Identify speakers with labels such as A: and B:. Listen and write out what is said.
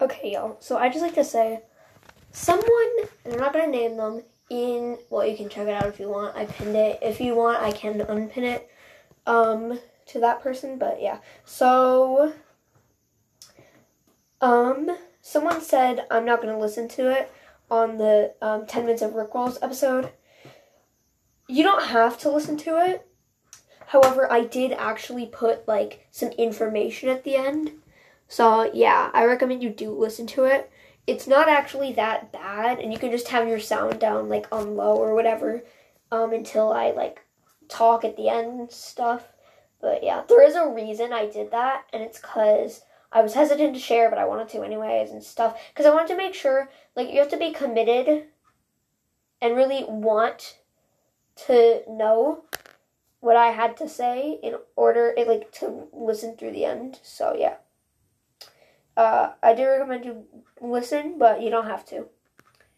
A: Okay, y'all. So I just like to say, someone, and I'm not gonna name them. In well, you can check it out if you want. I pinned it. If you want, I can unpin it. Um, to that person. But yeah. So, um, someone said I'm not gonna listen to it on the um, 10 minutes of Rick Rolls episode. You don't have to listen to it. However, I did actually put like some information at the end. So, yeah, I recommend you do listen to it. It's not actually that bad, and you can just have your sound down like on low or whatever um, until I like talk at the end and stuff. But yeah, there is a reason I did that, and it's because I was hesitant to share, but I wanted to anyways and stuff. Because I wanted to make sure, like, you have to be committed and really want to know what I had to say in order, like, to listen through the end. So yeah. Uh, I do recommend you listen, but you don't have to.